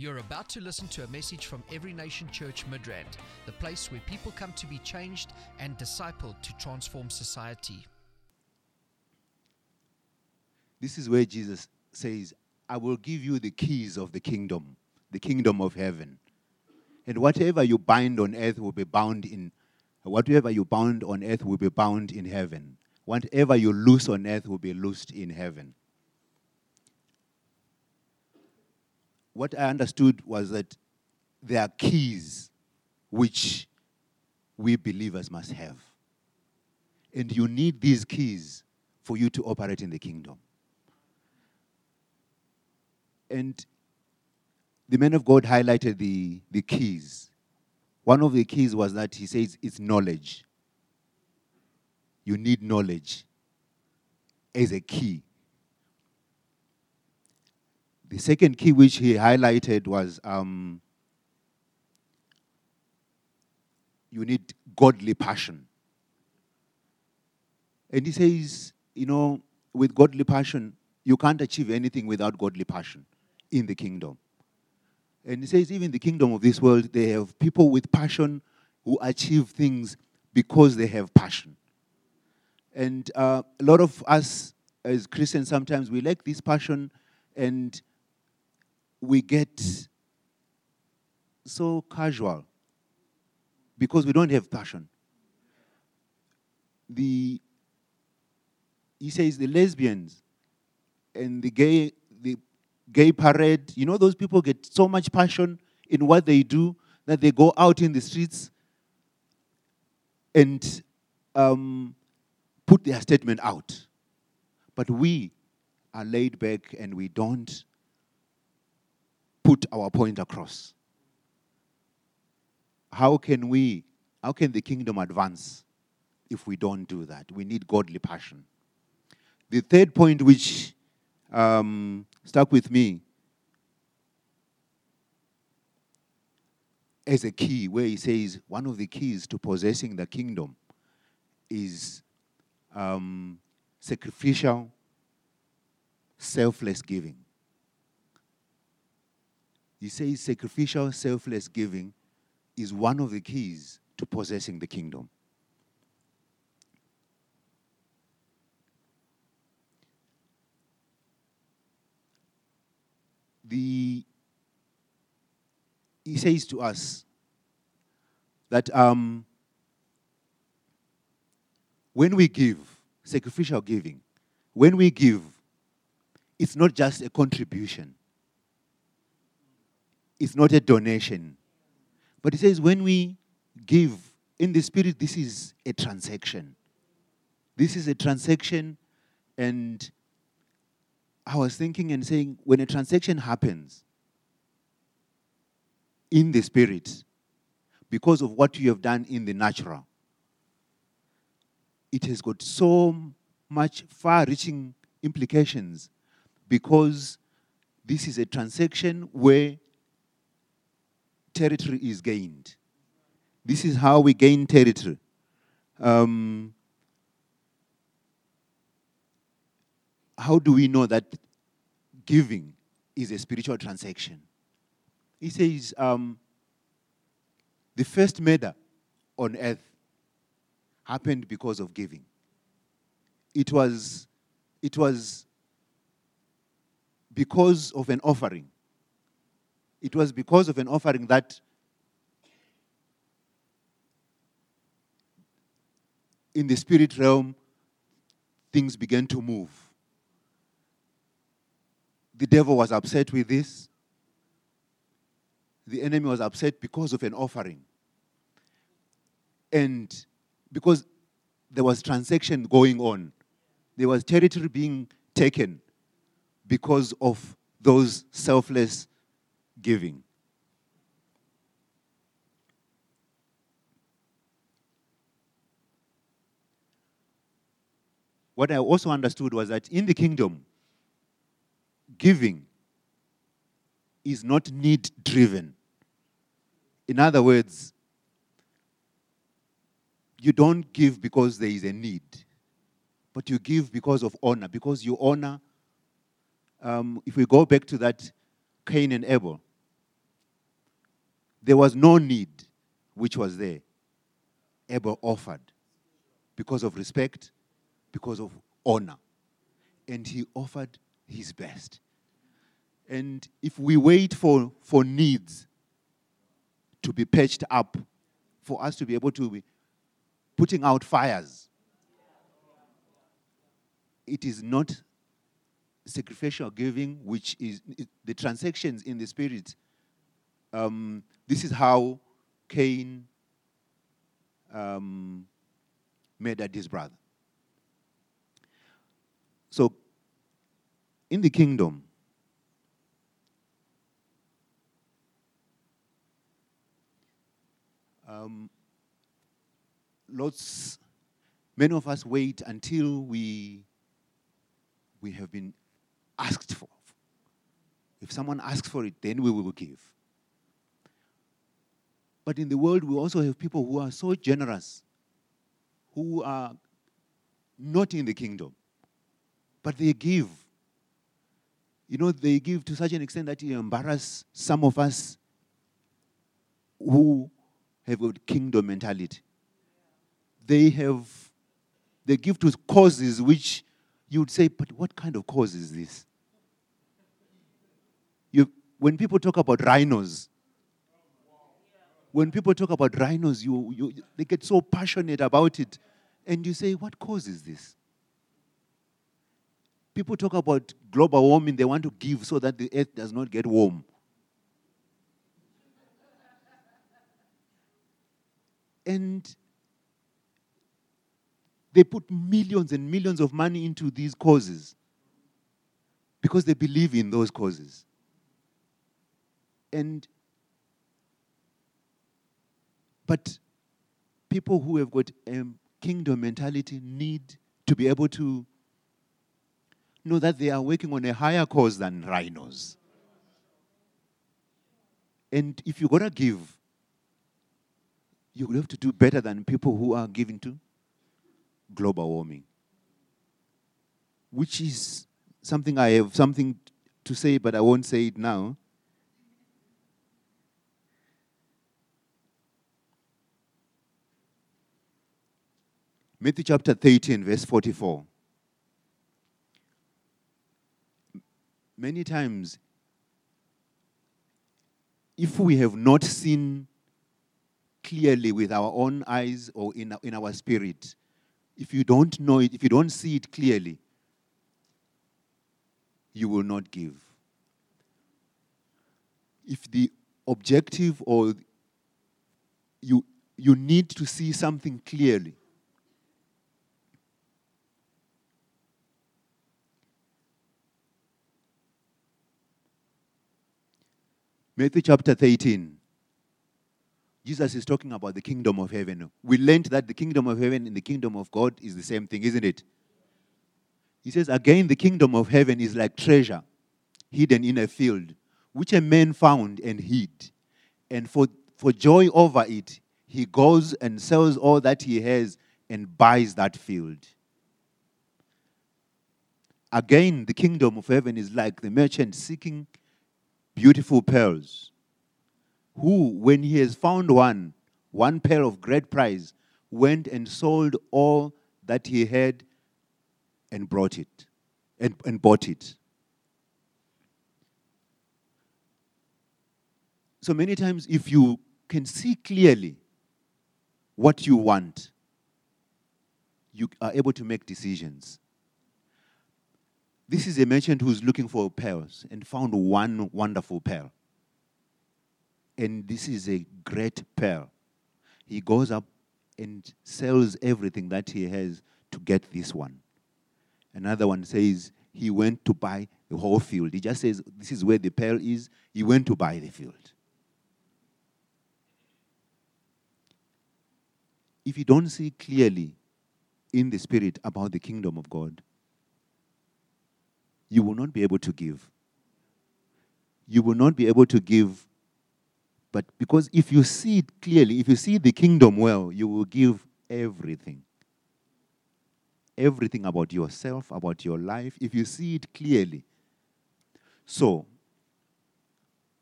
You're about to listen to a message from Every Nation Church Midrand, the place where people come to be changed and discipled to transform society. This is where Jesus says, I will give you the keys of the kingdom, the kingdom of heaven. And whatever you bind on earth will be bound in whatever you bound on earth will be bound in heaven. Whatever you loose on earth will be loosed in heaven. What I understood was that there are keys which we believers must have. And you need these keys for you to operate in the kingdom. And the man of God highlighted the, the keys. One of the keys was that he says it's knowledge. You need knowledge as a key. The second key which he highlighted was um, you need godly passion. And he says, you know, with godly passion, you can't achieve anything without godly passion in the kingdom. And he says, even the kingdom of this world, they have people with passion who achieve things because they have passion. And uh, a lot of us as Christians, sometimes we lack this passion and we get so casual because we don't have passion. The he says the lesbians and the gay the gay parade, you know those people get so much passion in what they do that they go out in the streets and um, put their statement out. But we are laid back and we don't put our point across. How can we, how can the kingdom advance if we don't do that? We need godly passion. The third point, which um, stuck with me as a key, where he says one of the keys to possessing the kingdom is um, sacrificial, selfless giving. He says sacrificial, selfless giving is one of the keys to possessing the kingdom. The, he says to us that um, when we give, sacrificial giving, when we give, it's not just a contribution it's not a donation. But he says when we give in the spirit, this is a transaction. This is a transaction, and I was thinking and saying, when a transaction happens in the spirit, because of what you have done in the natural, it has got so much far reaching implications because this is a transaction where territory is gained. This is how we gain territory. Um, how do we know that giving is a spiritual transaction? He says um, the first murder on earth happened because of giving. It was, it was because of an offering it was because of an offering that in the spirit realm things began to move. The devil was upset with this. The enemy was upset because of an offering. And because there was transaction going on, there was territory being taken because of those selfless giving. What I also understood was that in the kingdom, giving is not need driven. In other words, you don't give because there is a need, but you give because of honor, because you honor. Um, if we go back to that Cain and Abel, There was no need which was there. Abel offered because of respect, because of honor. And he offered his best. And if we wait for, for needs to be patched up, for us to be able to be putting out fires, it is not sacrificial giving, which is the transactions in the spirit. Um, this is how Cain um, murdered his brother. So, in the kingdom, um, lots, many of us wait until we we have been asked for. If someone asks for it, then we will give. But in the world, we also have people who are so generous, who are not in the kingdom, but they give. You know, they give to such an extent that it embarrass some of us who have a kingdom mentality. They have, they give to causes which you would say, but what kind of cause is this? You, when people talk about rhinos, when people talk about rhinos, you, you, they get so passionate about it. And you say, what cause is this? People talk about global warming, they want to give so that the earth does not get warm. And they put millions and millions of money into these causes because they believe in those causes. And but people who have got a kingdom mentality need to be able to know that they are working on a higher cause than rhinos. And if you're going to give, you will have to do better than people who are giving to global warming, which is something I have something to say, but I won't say it now. Matthew chapter 13, verse 44. Many times, if we have not seen clearly with our own eyes or in, in our spirit if you don't know it, if you don't see it clearly, you will not give. If the objective or you, you need to see something clearly, Matthew chapter 13. Jesus is talking about the kingdom of heaven. We learned that the kingdom of heaven and the kingdom of God is the same thing, isn't it? He says, Again, the kingdom of heaven is like treasure hidden in a field, which a man found and hid. And for, for joy over it, he goes and sells all that he has and buys that field. Again, the kingdom of heaven is like the merchant seeking beautiful pearls who, when he has found one, one pearl of great price, went and sold all that he had and brought it and, and bought it. So many times, if you can see clearly what you want, you are able to make decisions. This is a merchant who's looking for pearls and found one wonderful pearl and this is a great pearl. He goes up and sells everything that he has to get this one. Another one says he went to buy the whole field. He just says, This is where the pearl is. He went to buy the field. If you don't see clearly in the spirit about the kingdom of God, you will not be able to give. You will not be able to give but because if you see it clearly, if you see the kingdom well, you will give everything. Everything about yourself, about your life, if you see it clearly. So,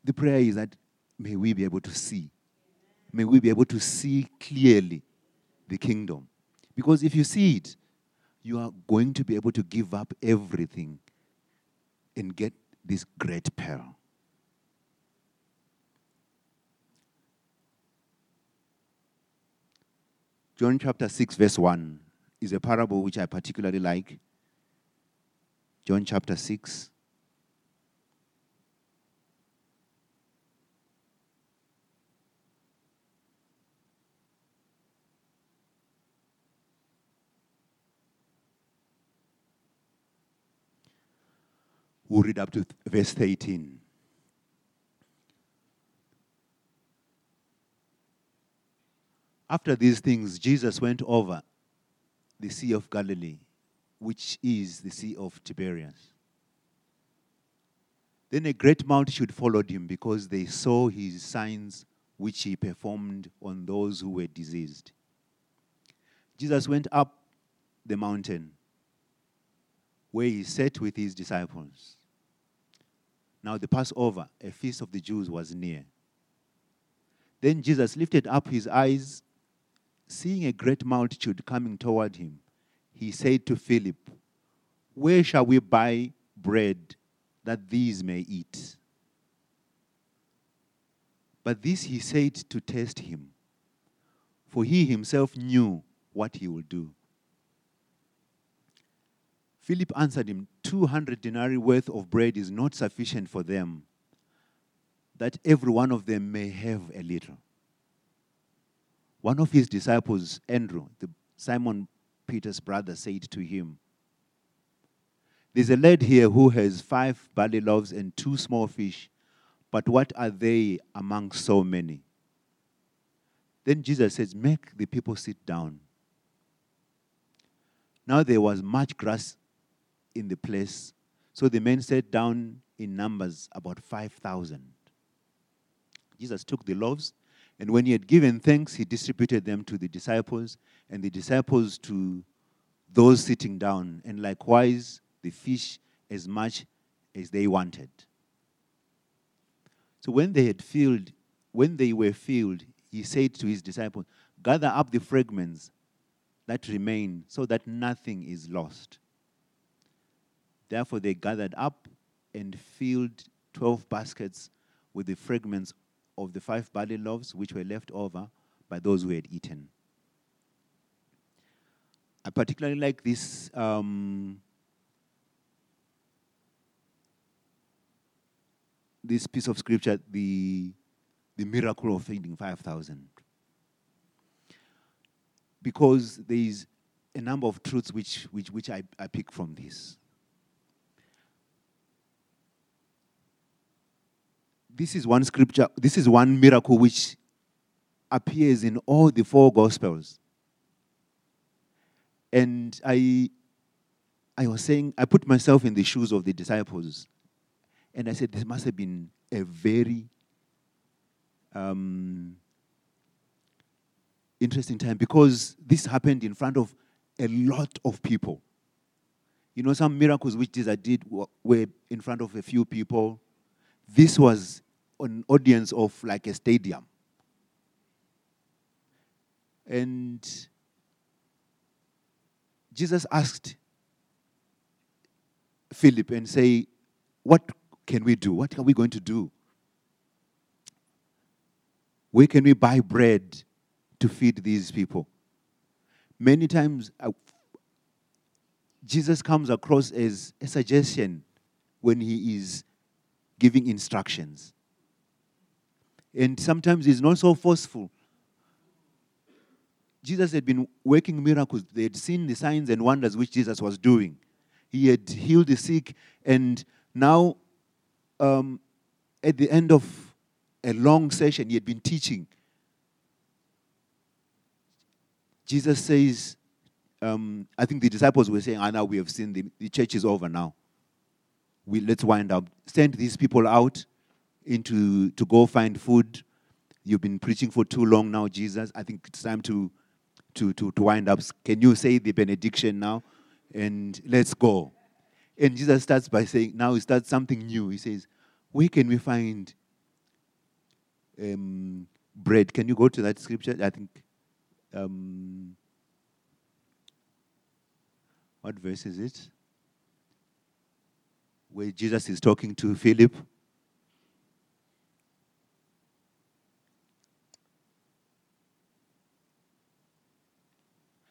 the prayer is that may we be able to see. May we be able to see clearly the kingdom. Because if you see it, you are going to be able to give up everything and get this great pearl. John chapter 6, verse 1 is a parable which I particularly like. John chapter 6. We'll read up to verse 18. After these things, Jesus went over the Sea of Galilee, which is the Sea of Tiberias. Then a great multitude followed him because they saw his signs which he performed on those who were diseased. Jesus went up the mountain where he sat with his disciples. Now, the Passover, a feast of the Jews, was near. Then Jesus lifted up his eyes seeing a great multitude coming toward him, he said to Philip, Where shall we buy bread that these may eat? But this he said to test him, for he himself knew what he would do. Philip answered him, 200 denarii worth of bread is not sufficient for them, that every one of them may have a little. One of his disciples, Andrew, the Simon Peter's brother, said to him, There's a lad here who has five barley loaves and two small fish, but what are they among so many? Then Jesus says, Make the people sit down. Now there was much grass in the place, so the men sat down in numbers about 5,000. Jesus took the loaves and when he had given thanks, he distributed them to the disciples, and the disciples to those sitting down, and likewise the fish as much as they wanted. So when they had filled, when they were filled, he said to his disciples, Gather up the fragments that remain so that nothing is lost. Therefore they gathered up and filled twelve baskets with the fragments of the five barley loaves which were left over by those who had eaten. I particularly like this um, this piece of scripture, the the miracle of feeding five thousand, because there is a number of truths which which which I, I pick from this. This is one scripture, this is one miracle which appears in all the four gospels. And I I was saying, I put myself in the shoes of the disciples. And I said, this must have been a very um, interesting time because this happened in front of a lot of people. You know, some miracles which Jesus did were in front of a few people. This was an audience of like a stadium. And Jesus asked Philip and say, What can we do? What are we going to do? Where can we buy bread to feed these people? Many times, uh, Jesus comes across as a suggestion when he is giving instructions and sometimes he's not so forceful. Jesus had been working miracles. They had seen the signs and wonders which Jesus was doing. He had healed the sick, and now, um, at the end of a long session, he had been teaching. Jesus says, um, I think the disciples were saying, ah, now we have seen the, the church is over now. We, let's wind up. Send these people out into to go find food. You've been preaching for too long now, Jesus. I think it's time to to to, to wind up. Can you say the benediction now? And let's go. And Jesus starts by saying, now he starts something new. He says, Where can we find um, bread. Can you go to that scripture? I think. Um, what verse is it? Where Jesus is talking to Philip.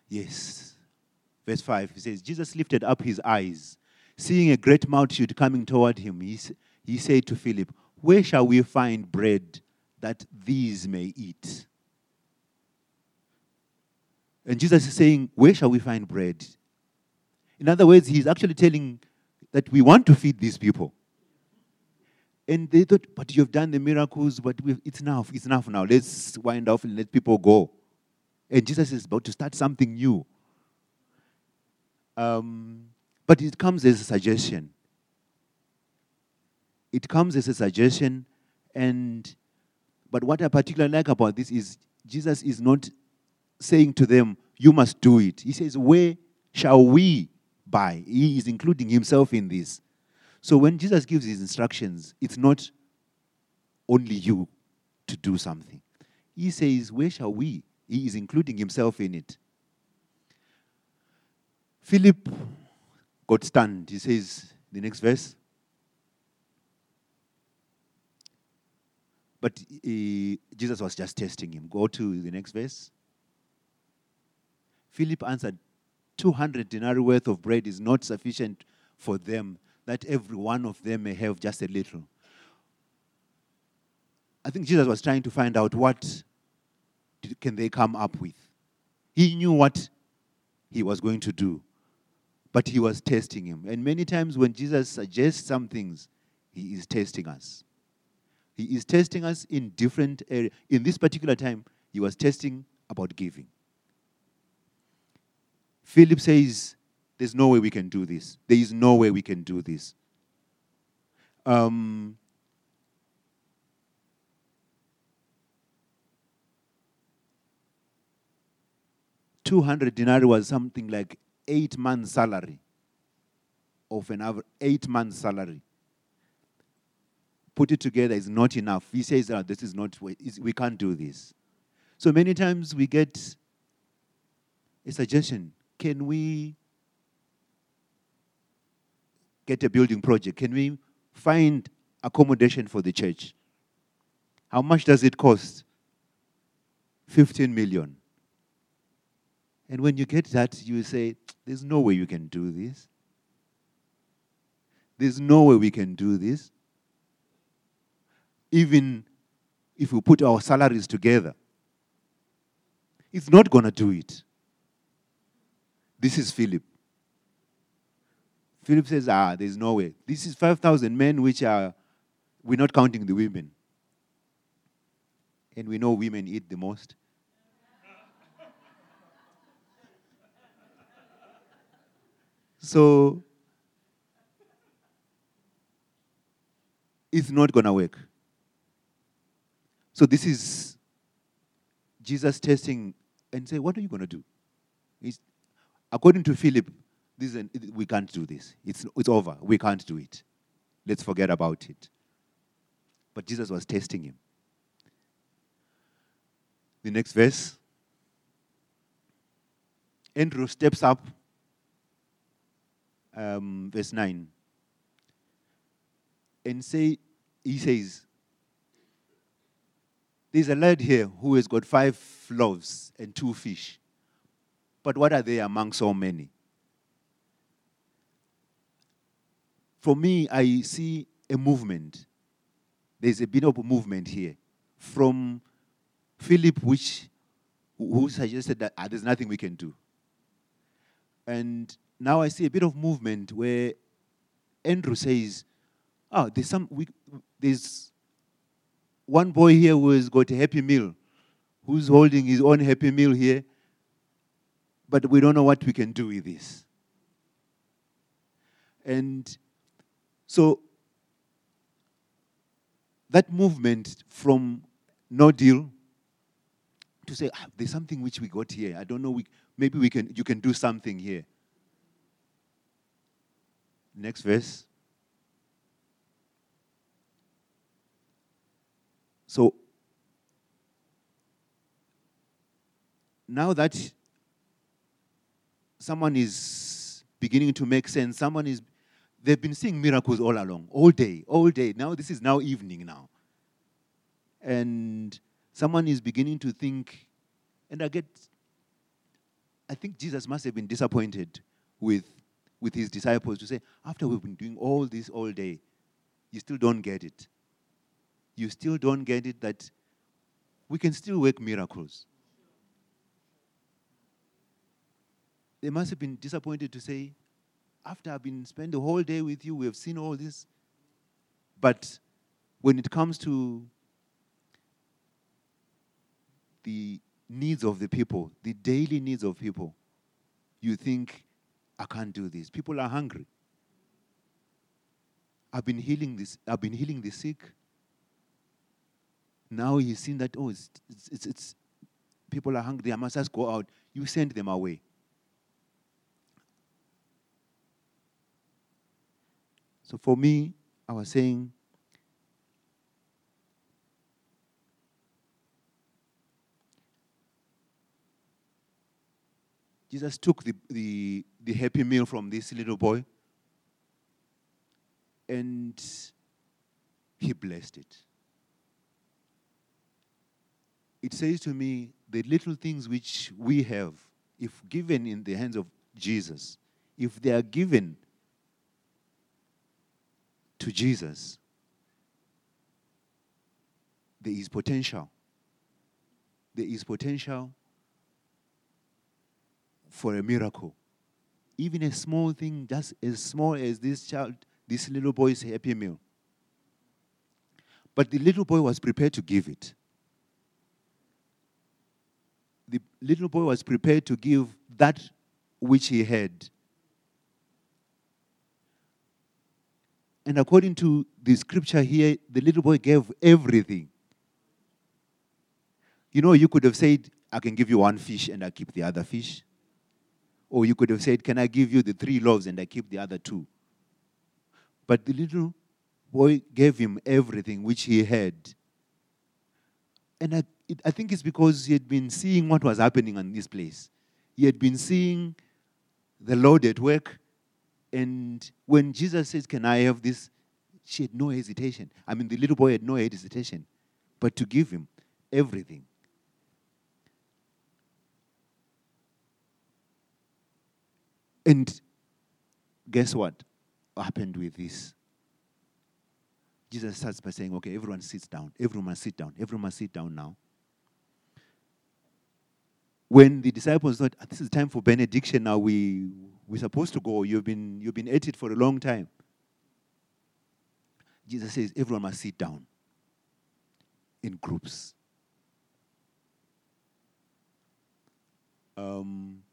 Yes. Verse 5, he says, Jesus lifted up his eyes, seeing a great multitude coming toward him. He, he said to Philip, Where shall we find bread that these may eat? And Jesus is saying, Where shall we find bread? In other words, he's actually telling that we want to feed these people. And they thought, But you've done the miracles, but it's enough. It's enough now. Let's wind off and let people go. And Jesus is about to start something new. Um, but it comes as a suggestion. It comes as a suggestion, and but what I particularly like about this is Jesus is not saying to them, You must do it. He says, Where shall we buy? He is including himself in this. So when Jesus gives his instructions, it's not only you to do something. He says, Where shall we? He is including himself in it. Philip got stunned. He says, the next verse. But he, Jesus was just testing him. Go to the next verse. Philip answered, 200 denarii worth of bread is not sufficient for them, that every one of them may have just a little. I think Jesus was trying to find out what can they come up with. He knew what he was going to do, but he was testing him. And many times when Jesus suggests some things, he is testing us. He is testing us in different areas. In this particular time, he was testing about giving. Philip says, There's no way we can do this. There is no way we can do this. Um, 200 denarii was something like eight months' salary of an average, eight months' salary. Put it together is not enough. He says, oh, This is not, we can't do this. So many times we get a suggestion can we get a building project? Can we find accommodation for the church? How much does it cost? 15 million. And when you get that, you say, There's no way you can do this. There's no way we can do this. Even if we put our salaries together, it's not going to do it. This is Philip. Philip says, Ah, there's no way. This is 5,000 men, which are, we're not counting the women. And we know women eat the most. So it's not going to work. So this is Jesus testing and say, what are you going to do? He's, according to Philip, this an, we can't do this. It's, it's over. We can't do it. Let's forget about it. But Jesus was testing him. The next verse. Andrew steps up um, verse 9. And say, he says, There's a lad here who has got five loaves and two fish. But what are they among so many? For me, I see a movement. There's a bit of a movement here from Philip, which who suggested that ah, there's nothing we can do. And now I see a bit of movement where Andrew says, "Oh, there's some we, there's one boy here who has got a happy meal, who's holding his own happy meal here, but we don't know what we can do with this." And so that movement from no deal to say ah, there's something which we got here. I don't know. We, maybe we can. You can do something here. Next verse. So now that someone is beginning to make sense, someone is they've been seeing miracles all along, all day, all day. Now this is now evening now. And someone is beginning to think, and I get I think Jesus must have been disappointed with with his disciples to say, after we've been doing all this all day, you still don't get it. You still don't get it that we can still work miracles. They must have been disappointed to say, after I've been spent the whole day with you, we have seen all this. But when it comes to the needs of the people, the daily needs of people, you think, I can't do this. People are hungry. I've been healing this, I've been healing the sick. Now you've seen that, oh, it's, it's, it's, it's people are hungry, I must just go out. You send them away. So for me, I was saying, Jesus took the, the, the happy meal from this little boy and he blessed it. It says to me, the little things which we have, if given in the hands of Jesus, if they are given to Jesus, there is potential. There is potential for a miracle. Even a small thing, just as small as this child, this little boy's happy meal. But the little boy was prepared to give it. The little boy was prepared to give that which he had. And according to the scripture here, the little boy gave everything. You know, you could have said, I can give you one fish and I keep the other fish. Or you could have said, Can I give you the three loaves and I keep the other two? But the little boy gave him everything which he had. And I, it, I think it's because he had been seeing what was happening in this place. He had been seeing the Lord at work. And when Jesus says, Can I have this? She had no hesitation. I mean, the little boy had no hesitation, but to give him everything. And guess what happened with this? Jesus starts by saying, Okay, everyone sits down. Everyone sit down. Everyone sit down now. When the disciples thought, ah, This is time for benediction now, we, we're supposed to go. You've been, you've been at it for a long time. Jesus says, Everyone must sit down in groups. Um,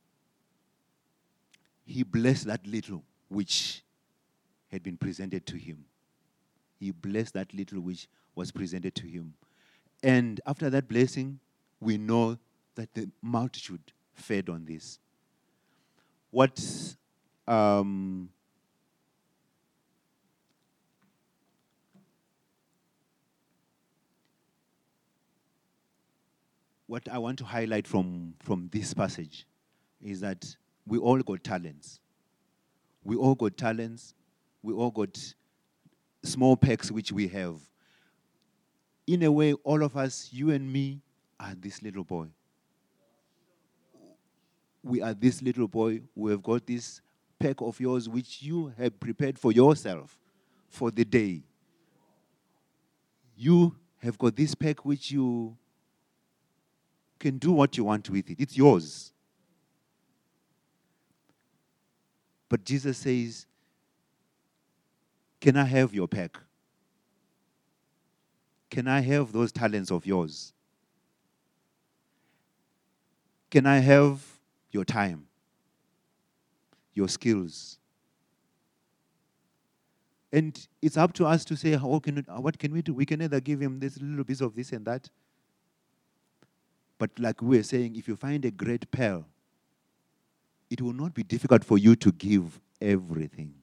he blessed that little which had been presented to him. He blessed that little which was presented to him. And after that blessing, we know that the multitude fed on this. What um, what I want to highlight from, from this passage is that we all got talents. We all got talents. We all got small pecks which we have. In a way, all of us, you and me, are this little boy. We are this little boy. We have got this peck of yours which you have prepared for yourself for the day. You have got this peck which you can do what you want with it. It's yours. But Jesus says, Can I have your pack? Can I have those talents of yours? Can I have your time, your skills? And it's up to us to say, how can what can we do? We can either give him this little piece of this and that. But like we were saying, if you find a great pearl, it will not be difficult for you to give everything.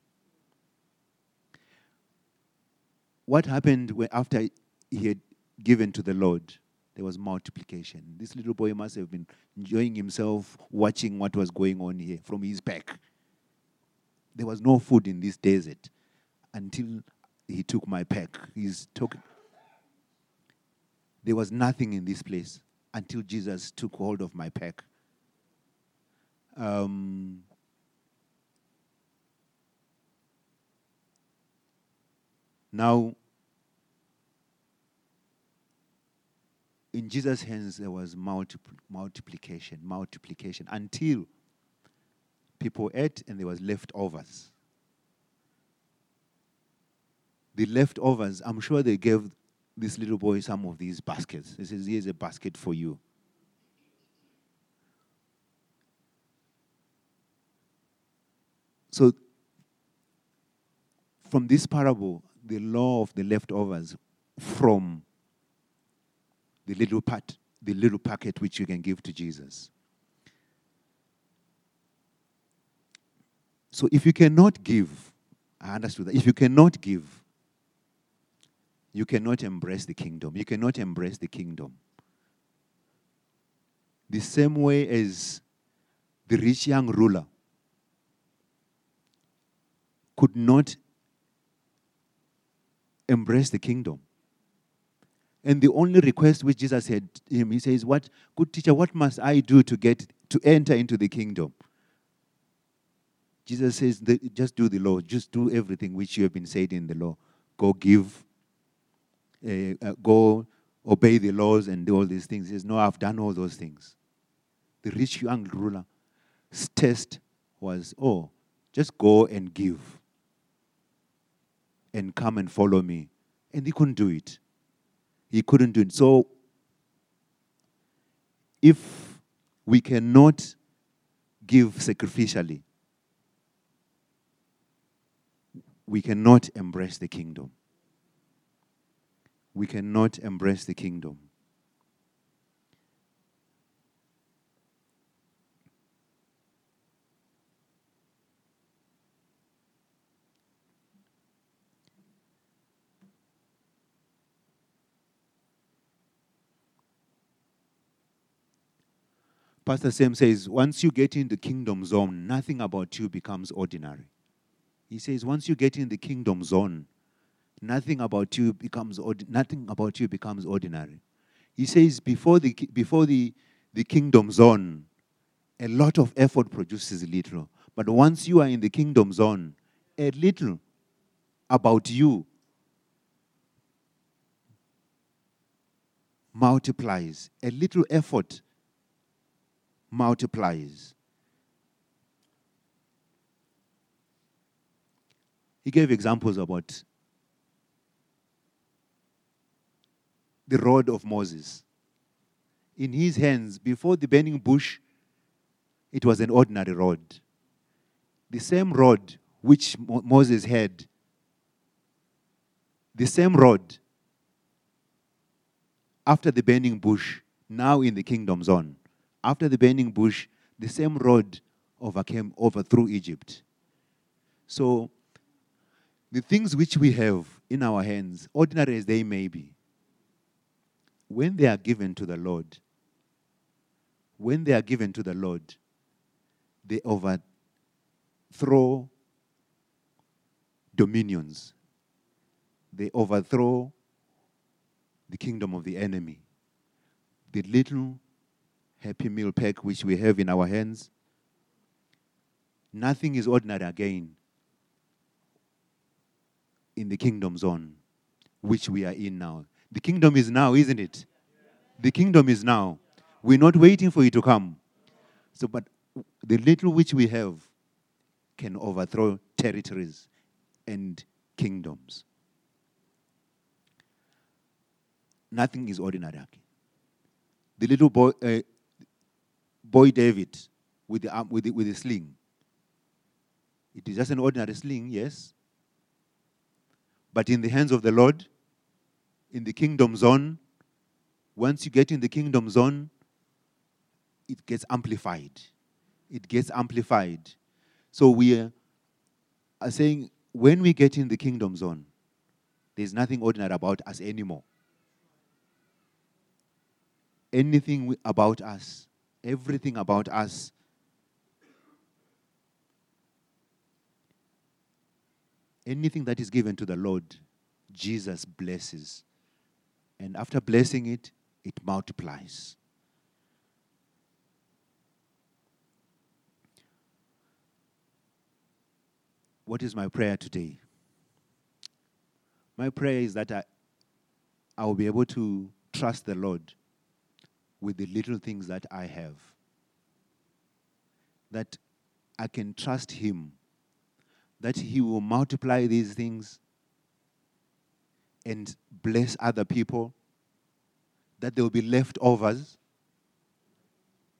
What happened when, after he had given to the Lord? there was multiplication. This little boy must have been enjoying himself watching what was going on here from his pack. There was no food in this desert until he took my pack. He's talking. There was nothing in this place until Jesus took hold of my pack. Um, now, in Jesus' hands, there was multipl- multiplication, multiplication, until people ate and there was leftovers. The leftovers, I'm sure they gave this little boy some of these baskets. He says, Here's a basket for you. So, from this parable, the law of the leftovers from the little part, the little packet which you can give to Jesus. So if you cannot give, I understood that. If you cannot give, you cannot embrace the kingdom. You cannot embrace the kingdom. The same way as the rich young ruler could not embrace the kingdom. And the only request which Jesus had him, he says, What good teacher, what must I do to get to enter into the kingdom? Jesus says, just do the law, just do everything which you have been said in the law. Go give, uh, uh, go obey the laws and do all these things. He says, No, I've done all those things. The rich young ruler's test was, Oh, just go and give and come and follow me. And he couldn't do it. He couldn't do it. So, if we cannot give sacrificially, we cannot embrace the kingdom. We cannot embrace the kingdom. Pastor Sam says, once you get in the kingdom zone, nothing about you becomes ordinary. He says, once you get in the kingdom zone, nothing about you becomes nothing about you becomes ordinary. He says, before the before the, the kingdom zone, a lot of effort produces little. But once you are in the kingdom zone, a little about you multiplies. A little effort multiplies. He gave examples about the rod of Moses. In his hands, before the burning bush, it was an ordinary rod. The same rod which Mo- Moses had, the same rod after the burning bush, now in the kingdom zone after the burning bush, the same rod overcame, overthrew Egypt. So, the things which we have in our hands, ordinary as they may be, when they are given to the Lord, when they are given to the Lord, they overthrow dominions. They overthrow the kingdom of the enemy. The little Happy Meal pack which we have in our hands. Nothing is ordinary again in the kingdom zone which we are in now. The kingdom is now, isn't it? The kingdom is now. We're not waiting for it to come. So, but the little which we have can overthrow territories and kingdoms. Nothing is ordinary. The little boy, uh, boy David with the, with, the, with the sling. It is just an ordinary sling, yes. But in the hands of the Lord, in the kingdom zone, once you get in the kingdom zone, it gets amplified. It gets amplified. So we are saying when we get in the kingdom zone, there's nothing ordinary about us anymore. anything about us, everything about us. Anything that is given to the Lord, Jesus blesses. And after blessing it, it multiplies. What is my prayer today? My prayer is that I, I will be able to trust the Lord with the little things that I have. That I can trust Him, that He will multiply these things and bless other people, that there will be leftovers,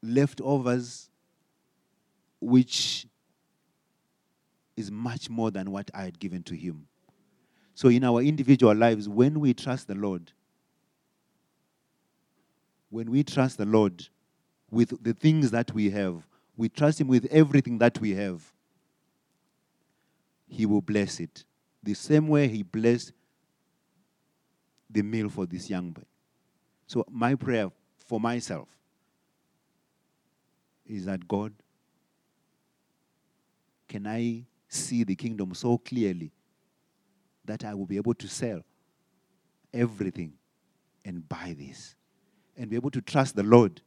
leftovers which is much more than what I had given to Him. So, in our individual lives, when we trust the Lord, when we trust the Lord with the things that we have, we trust Him with everything that we have, He will bless it. The same way He blessed the meal for this young boy. So, my prayer for myself is that God, can I see the kingdom so clearly that I will be able to sell everything and buy this and be able to trust the Lord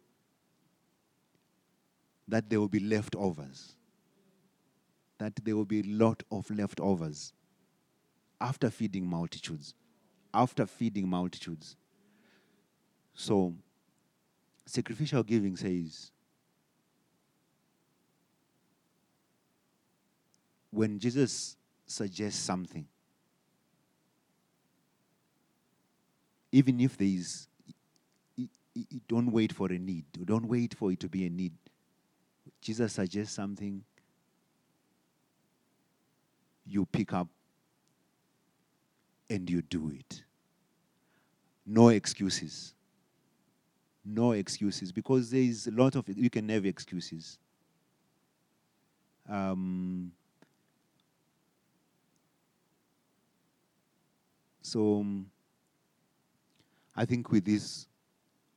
that there will be leftovers. That there will be a lot of leftovers after feeding multitudes. After feeding multitudes. So, sacrificial giving says, when Jesus suggests something, even if there is, don't wait for a need, don't wait for it to be a need. Jesus suggests something, you pick up and you do it. No excuses. No excuses because there is a lot of you can have excuses. Um, so I think with this